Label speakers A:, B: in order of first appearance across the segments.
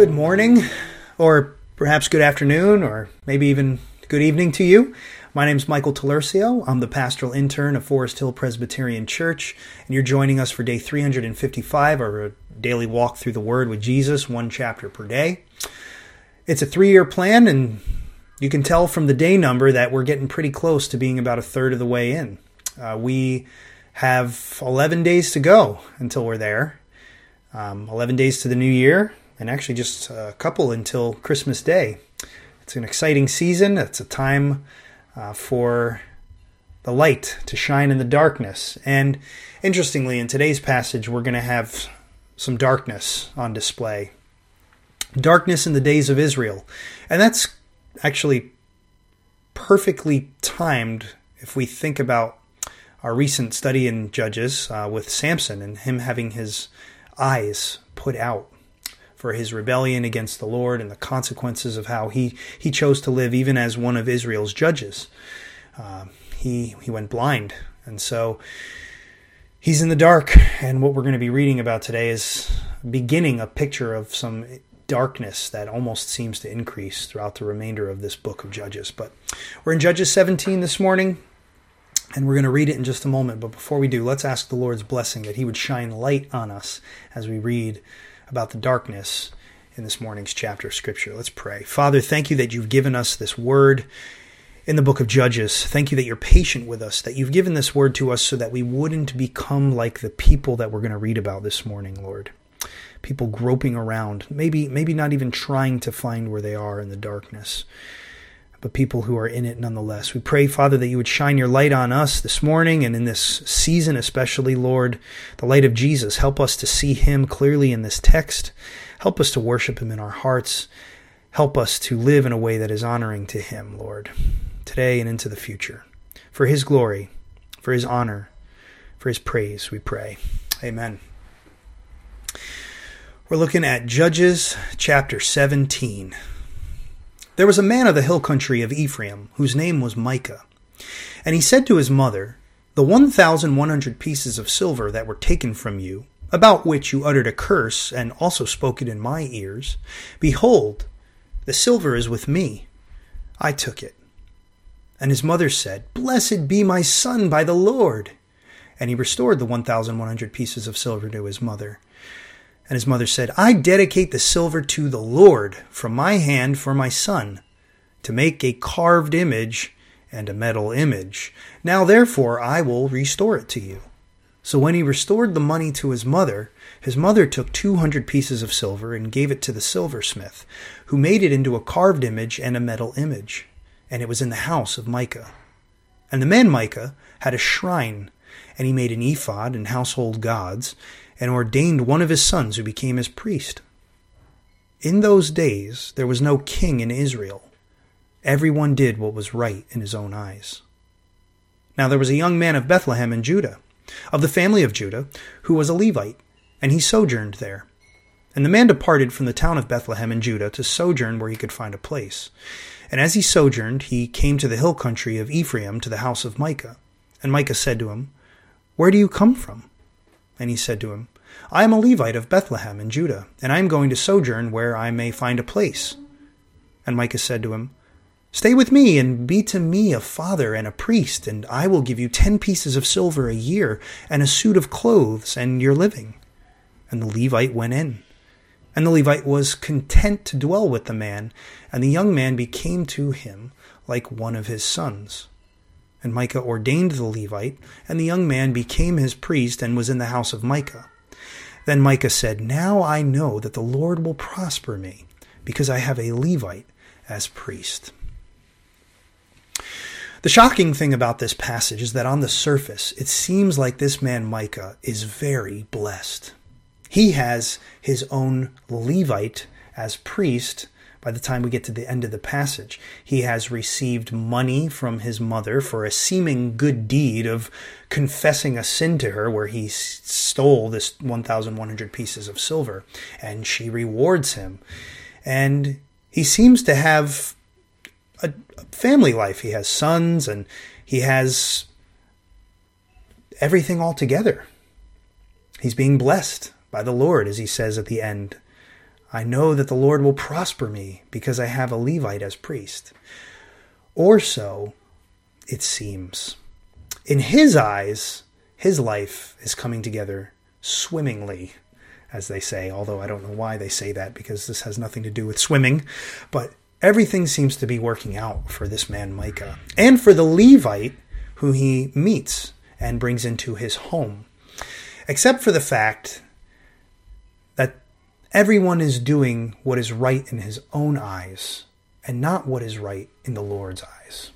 A: Good morning, or perhaps good afternoon, or maybe even good evening to you. My name is Michael Talercio. I'm the pastoral intern of Forest Hill Presbyterian Church, and you're joining us for day 355, our daily walk through the Word with Jesus, one chapter per day. It's a three year plan, and you can tell from the day number that we're getting pretty close to being about a third of the way in. Uh, we have 11 days to go until we're there, um, 11 days to the new year, and actually just a couple until Christmas Day. It's an exciting season. It's a time uh, for the light to shine in the darkness. And interestingly, in today's passage, we're going to have some darkness on display. Darkness in the days of Israel. And that's actually perfectly timed if we think about our recent study in Judges uh, with Samson and him having his eyes put out for his rebellion against the Lord and the consequences of how he, he chose to live even as one of Israel's judges. Uh, he, he went blind. And so he's in the dark. And what we're going to be reading about today is beginning a picture of some darkness that almost seems to increase throughout the remainder of this book of Judges. But we're in Judges 17 this morning. And we're going to read it in just a moment. But before we do, let's ask the Lord's blessing that He would shine light on us as we read about the darkness in this morning's chapter of Scripture. Let's pray. Father, thank you that you've given us this word in the book of Judges. Thank you that you're patient with us, that you've given this word to us so that we wouldn't become like the people that we're going to read about this morning, Lord. People groping around, maybe maybe not even trying to find where they are in the darkness, but people who are in it nonetheless. We pray, Father, that you would shine your light on us this morning and in this season, especially, Lord, the light of Jesus. Help us to see him clearly in this text. Help us to worship him in our hearts. Help us to live in a way that is honoring to him, Lord, today and into the future. For his glory, for his honor, for his praise, we pray. Amen. We're looking at Judges chapter 17. There was a man of the hill country of Ephraim, whose name was Micah. And he said to his mother, The one thousand one hundred pieces of silver that were taken from you, about which you uttered a curse, and also spoke it in my ears, behold, the silver is with me. I took it. And his mother said, Blessed be my son by the Lord. And he restored the one thousand one hundred pieces of silver to his mother. And his mother said, I dedicate the silver to the Lord from my hand for my son, to make a carved image and a metal image. Now therefore I will restore it to you. So when he restored the money to his mother, his mother took two hundred pieces of silver and gave it to the silversmith, who made it into a carved image and a metal image. And it was in the house of Micah. And the man Micah had a shrine, and he made an ephod and household gods, and ordained one of his sons who became his priest. In those days there was no king in Israel. Everyone did what was right in his own eyes. Now there was a young man of Bethlehem in Judah, of the family of Judah, who was a Levite, and he sojourned there. And the man departed from the town of Bethlehem in Judah to sojourn where he could find a place. And as he sojourned, he came to the hill country of Ephraim to the house of Micah. And Micah said to him, Where do you come from? And he said to him, I am a Levite of Bethlehem in Judah, and I am going to sojourn where I may find a place. And Micah said to him, Stay with me, and be to me a father and a priest, and I will give you ten pieces of silver a year, and a suit of clothes, and your living. And the Levite went in. And the Levite was content to dwell with the man, and the young man became to him like one of his sons. And Micah ordained the Levite, and the young man became his priest and was in the house of Micah. Then Micah said, Now I know that the Lord will prosper me, because I have a Levite as priest. The shocking thing about this passage is that on the surface, it seems like this man Micah is very blessed. He has his own Levite as priest by the time we get to the end of the passage. He has received money from his mother for a seeming good deed of confessing a sin to her where he stole this 1,100 pieces of silver, and she rewards him. And he seems to have a family life. He has sons and he has everything all together. He's being blessed by the Lord, as he says at the end I know that the Lord will prosper me because I have a Levite as priest. Or so it seems. In his eyes, his life is coming together swimmingly, as they say, although I don't know why they say that because this has nothing to do with swimming. But everything seems to be working out for this man, Micah, and for the Levite who he meets and brings into his home, except for the fact everyone is doing what is right in his own eyes and not what is right in the Lord's eyes.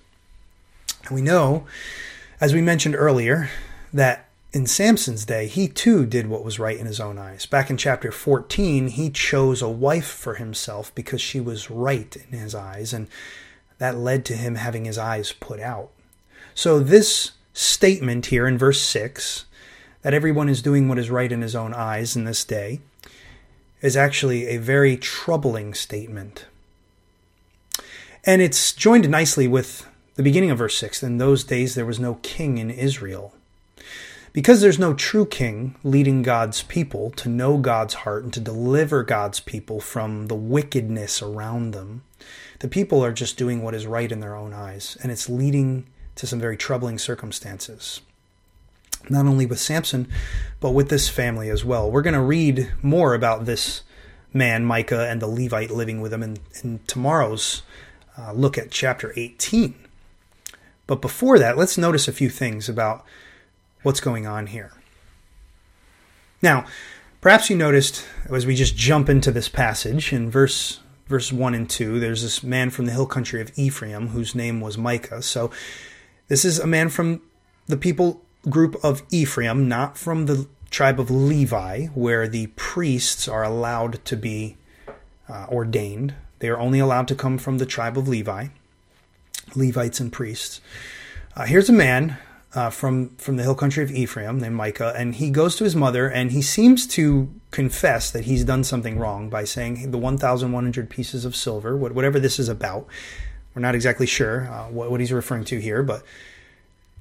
A: And we know, as we mentioned earlier, that in Samson's day, he too did what was right in his own eyes. Back in chapter 14, he chose a wife for himself because she was right in his eyes, and that led to him having his eyes put out. So, this statement here in verse 6 that everyone is doing what is right in his own eyes in this day is actually a very troubling statement. And it's joined nicely with the beginning of verse 6 In those days there was no king in Israel. Because there's no true king leading God's people to know God's heart and to deliver God's people from the wickedness around them, the people are just doing what is right in their own eyes, and it's leading to some very troubling circumstances. Not only with Samson, but with this family as well. We're going to read more about this man, Micah, and the Levite living with him in, in tomorrow's uh, look at chapter 18. But before that, let's notice a few things about what's going on here. Now, perhaps you noticed as we just jump into this passage in verse verse 1 and 2, there's this man from the hill country of Ephraim whose name was Micah. So this is a man from the people group of Ephraim, not from the tribe of Levi, where the priests are allowed to be uh, ordained. They are only allowed to come from the tribe of Levi, Levites and priests. Uh, here's a man uh, from from the hill country of Ephraim named Micah, and he goes to his mother, and he seems to confess that he's done something wrong by saying the 1,100 pieces of silver, whatever this is about. We're not exactly sure uh, what, what he's referring to here, but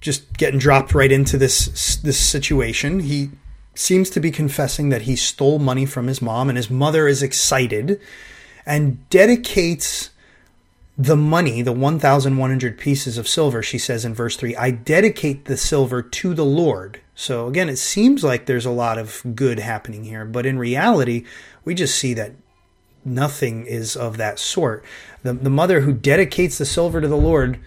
A: just getting dropped right into this this situation. He seems to be confessing that he stole money from his mom, and his mother is excited and dedicates the money, the 1,100 pieces of silver, she says in verse 3, I dedicate the silver to the Lord. So again, it seems like there's a lot of good happening here, but in reality, we just see that nothing is of that sort. The, the mother who dedicates the silver to the Lord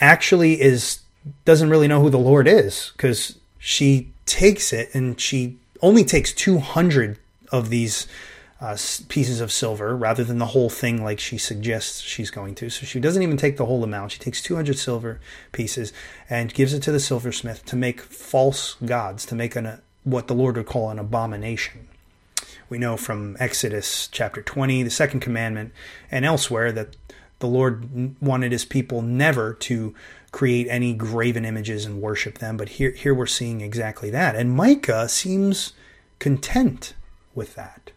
A: actually is doesn't really know who the Lord is because she takes it and she only takes 200 of these uh, pieces of silver rather than the whole thing like she suggests she's going to. So she doesn't even take the whole amount. She takes 200 silver pieces and gives it to the silversmith to make false gods, to make an, what the Lord would call an abomination. We know from Exodus chapter 20, the second commandment, and elsewhere that the Lord wanted his people never to create any graven images and worship them, but here, here we're seeing exactly that. And Micah seems content with that.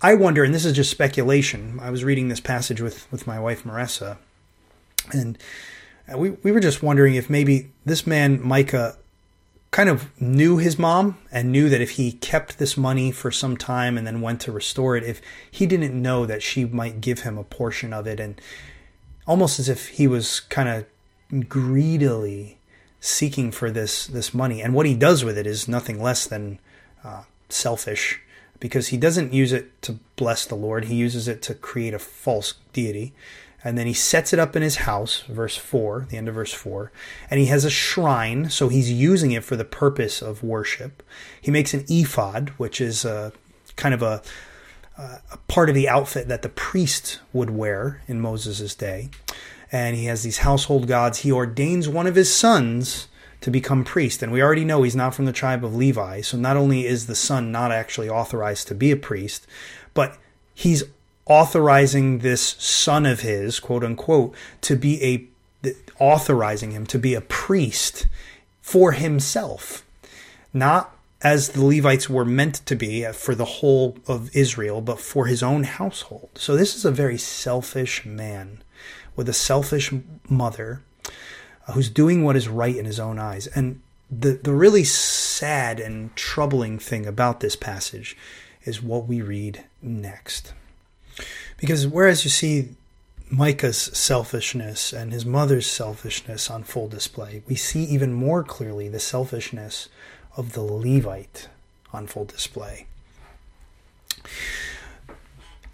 A: I wonder, and this is just speculation. I was reading this passage with, with my wife Marissa, and we, we were just wondering if maybe this man, Micah, kind of knew his mom and knew that if he kept this money for some time and then went to restore it, if he didn't know that she might give him a portion of it, and almost as if he was kind of greedily seeking for this this money. And what he does with it is nothing less than uh, selfish because he doesn't use it to bless the Lord, he uses it to create a false deity. And then he sets it up in his house, verse 4, the end of verse 4. And he has a shrine, so he's using it for the purpose of worship. He makes an ephod, which is a kind of a, a part of the outfit that the priest would wear in Moses' day. And he has these household gods. He ordains one of his sons to become priest. And we already know he's not from the tribe of Levi. So not only is the son not actually authorized to be a priest, but he's authorizing this son of his, quote unquote, to be a authorizing him to be a priest for himself, not as the Levites were meant to be for the whole of Israel, but for his own household. So this is a very selfish man with a selfish mother uh, who's doing what is right in his own eyes. And the, the really sad and troubling thing about this passage is what we read next. Because whereas you see Micah's selfishness and his mother's selfishness on full display, we see even more clearly the selfishness of the Levite on full display.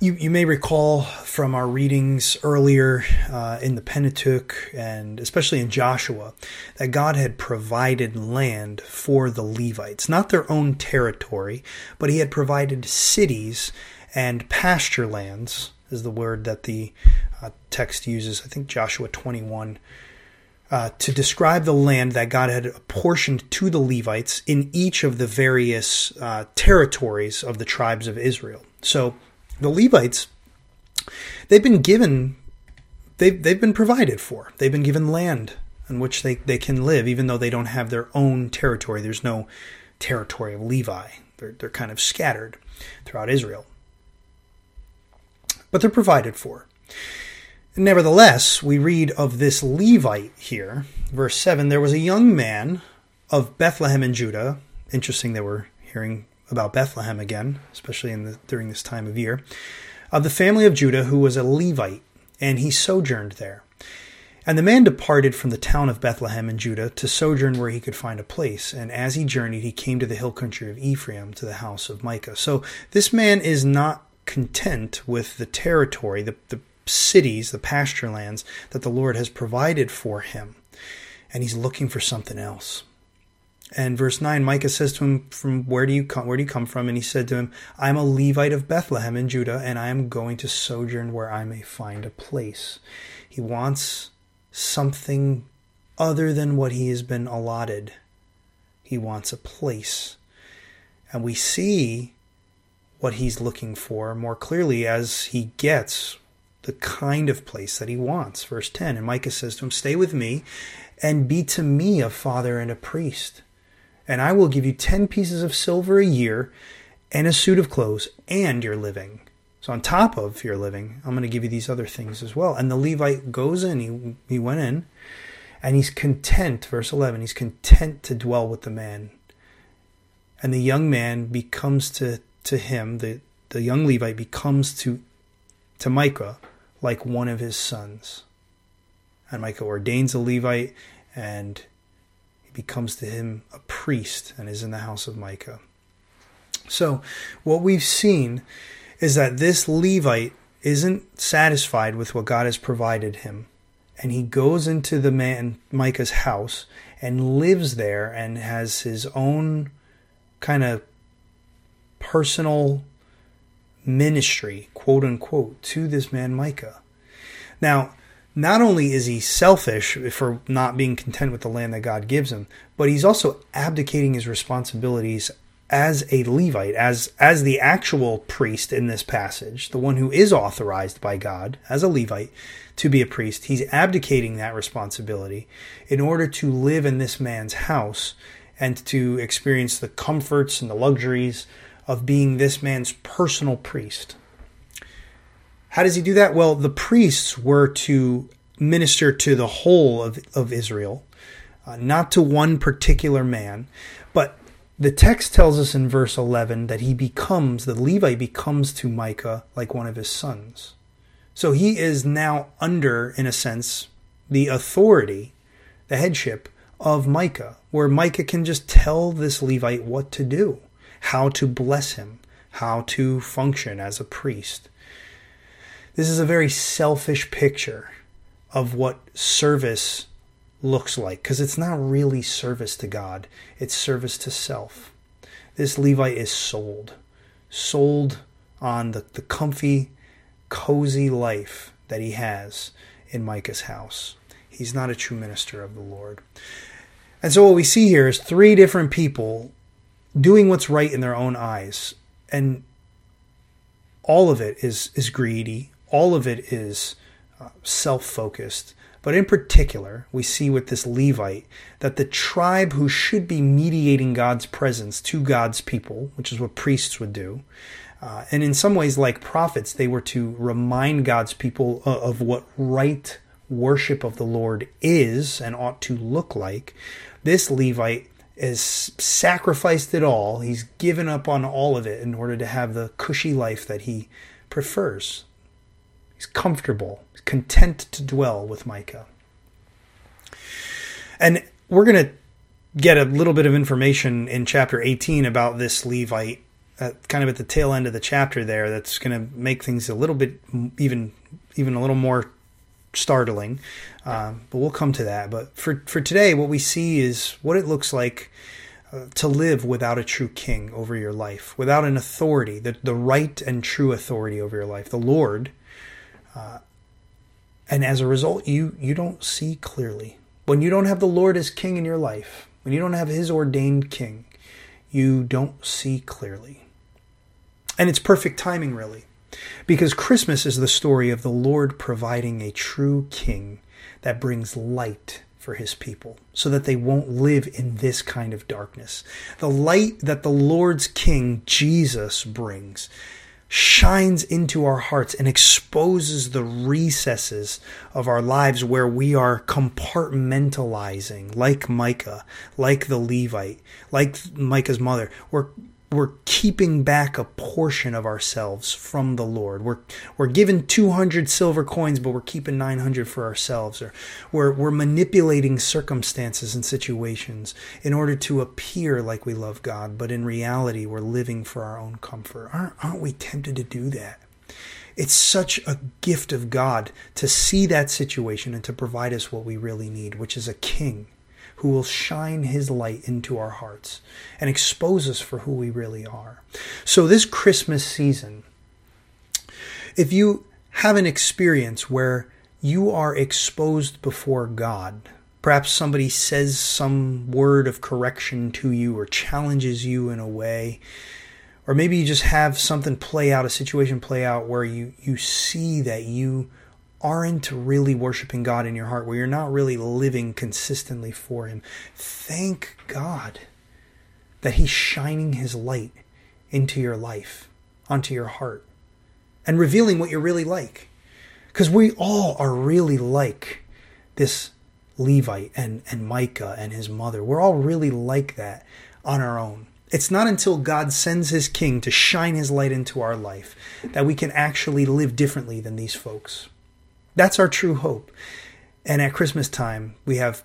A: You, you may recall from our readings earlier uh, in the Pentateuch and especially in Joshua that God had provided land for the Levites, not their own territory, but He had provided cities and pasture lands, is the word that the uh, text uses. I think Joshua 21. Uh, to describe the land that God had apportioned to the Levites in each of the various uh, territories of the tribes of Israel. So the Levites, they've been given, they've, they've been provided for. They've been given land in which they, they can live, even though they don't have their own territory. There's no territory of Levi. They're, they're kind of scattered throughout Israel. But they're provided for. Nevertheless, we read of this Levite here, verse 7 there was a young man of Bethlehem in Judah. Interesting that we're hearing about Bethlehem again, especially in the, during this time of year, of the family of Judah who was a Levite, and he sojourned there. And the man departed from the town of Bethlehem in Judah to sojourn where he could find a place. And as he journeyed, he came to the hill country of Ephraim, to the house of Micah. So this man is not content with the territory, the, the cities, the pasture lands that the Lord has provided for him. And he's looking for something else. And verse 9, Micah says to him, From where do you come where do you come from? And he said to him, I am a Levite of Bethlehem in Judah, and I am going to sojourn where I may find a place. He wants something other than what he has been allotted. He wants a place. And we see what he's looking for more clearly as he gets the kind of place that he wants. Verse 10 And Micah says to him, Stay with me and be to me a father and a priest. And I will give you 10 pieces of silver a year and a suit of clothes and your living. So, on top of your living, I'm going to give you these other things as well. And the Levite goes in, he, he went in, and he's content, verse 11, he's content to dwell with the man. And the young man becomes to, to him, the, the young Levite becomes to, to Micah like one of his sons. And Micah ordains a Levite, and he becomes to him a priest and is in the house of Micah. So, what we've seen is that this Levite isn't satisfied with what God has provided him. And he goes into the man Micah's house and lives there and has his own kind of personal ministry, quote unquote, to this man Micah. Now, not only is he selfish for not being content with the land that God gives him, but he's also abdicating his responsibilities as a Levite, as as the actual priest in this passage, the one who is authorized by God as a Levite to be a priest. He's abdicating that responsibility in order to live in this man's house and to experience the comforts and the luxuries of being this man's personal priest. How does he do that? Well, the priests were to minister to the whole of, of Israel, uh, not to one particular man. But the text tells us in verse 11 that he becomes, the Levite becomes to Micah like one of his sons. So he is now under, in a sense, the authority, the headship of Micah, where Micah can just tell this Levite what to do how to bless him, how to function as a priest. This is a very selfish picture of what service looks like because it's not really service to God, it's service to self. This Levite is sold, sold on the, the comfy, cozy life that he has in Micah's house. He's not a true minister of the Lord. And so what we see here is three different people doing what's right in their own eyes. And all of it is, is greedy, all of it is uh, self focused. But in particular, we see with this Levite that the tribe who should be mediating God's presence to God's people, which is what priests would do, uh, and in some ways, like prophets, they were to remind God's people of, of what right worship of the Lord is and ought to look like. This Levite has sacrificed it all. He's given up on all of it in order to have the cushy life that he prefers. He's comfortable, content to dwell with Micah. And we're going to get a little bit of information in chapter 18 about this Levite, uh, kind of at the tail end of the chapter there. That's going to make things a little bit even even a little more startling. Um, but we'll come to that. But for for today, what we see is what it looks like. Uh, to live without a true king over your life, without an authority, the, the right and true authority over your life, the Lord, uh, and as a result, you you don't see clearly. When you don't have the Lord as king in your life, when you don't have his ordained king, you don't see clearly. And it's perfect timing, really. Because Christmas is the story of the Lord providing a true king that brings light for his people so that they won't live in this kind of darkness. The light that the Lord's king, Jesus, brings shines into our hearts and exposes the recesses of our lives where we are compartmentalizing, like Micah, like the Levite, like Micah's mother. We're we're keeping back a portion of ourselves from the Lord. We're we're given 200 silver coins, but we're keeping 900 for ourselves. Or we're we're manipulating circumstances and situations in order to appear like we love God, but in reality, we're living for our own comfort. Aren't aren't we tempted to do that? It's such a gift of God to see that situation and to provide us what we really need, which is a king who will shine his light into our hearts and expose us for who we really are. So, this Christmas season, if you have an experience where you are exposed before God, perhaps somebody says some word of correction to you or challenges you in a way, or maybe you just have something play out, a situation play out where you, you see that you aren't really worshiping God in your heart, where you're not really living consistently for Him, thank God that He's shining His light into your life, onto your heart, and revealing what you're really like. Because we all are really like this Levite and, and Micah and his mother. We're all really like that on our own. It's not until God sends his king to shine his light into our life that we can actually live differently than these folks. That's our true hope. And at Christmas time, we have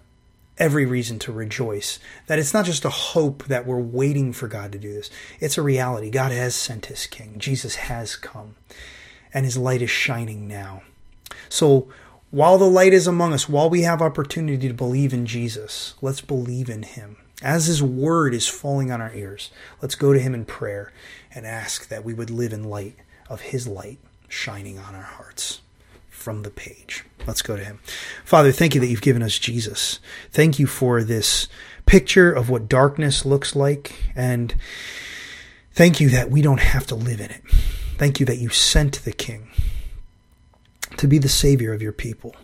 A: every reason to rejoice that it's not just a hope that we're waiting for God to do this. It's a reality. God has sent his king. Jesus has come and his light is shining now. So while the light is among us, while we have opportunity to believe in Jesus, let's believe in him. As his word is falling on our ears, let's go to him in prayer and ask that we would live in light of his light shining on our hearts from the page. Let's go to him. Father, thank you that you've given us Jesus. Thank you for this picture of what darkness looks like. And thank you that we don't have to live in it. Thank you that you sent the King to be the Savior of your people.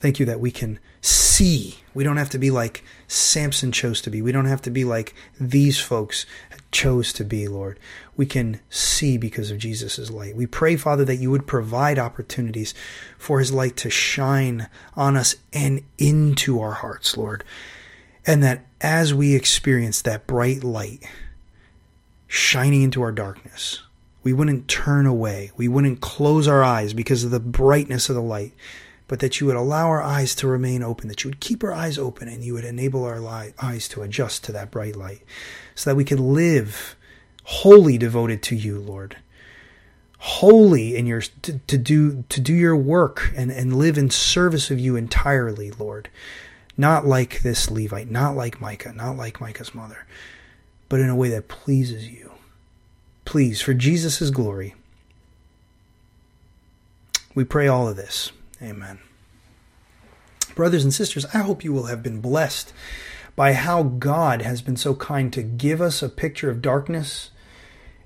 A: Thank you that we can see. We don't have to be like Samson chose to be. We don't have to be like these folks chose to be, Lord. We can see because of Jesus' light. We pray, Father, that you would provide opportunities for his light to shine on us and into our hearts, Lord. And that as we experience that bright light shining into our darkness, we wouldn't turn away. We wouldn't close our eyes because of the brightness of the light but that you would allow our eyes to remain open, that you would keep our eyes open and you would enable our eyes to adjust to that bright light so that we could live wholly devoted to you, Lord. Wholly in your to, to do to do your work and, and live in service of you entirely, Lord. Not like this Levite, not like Micah, not like Micah's mother, but in a way that pleases you. Please, for Jesus' glory, we pray all of this. Amen. Brothers and sisters, I hope you will have been blessed by how God has been so kind to give us a picture of darkness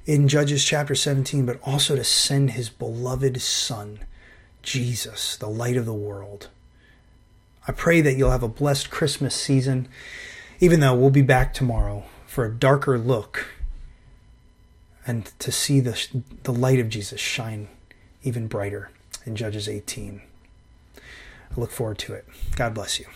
A: in Judges chapter 17, but also to send his beloved Son, Jesus, the light of the world. I pray that you'll have a blessed Christmas season, even though we'll be back tomorrow for a darker look and to see the, the light of Jesus shine even brighter in Judges 18. I look forward to it. God bless you.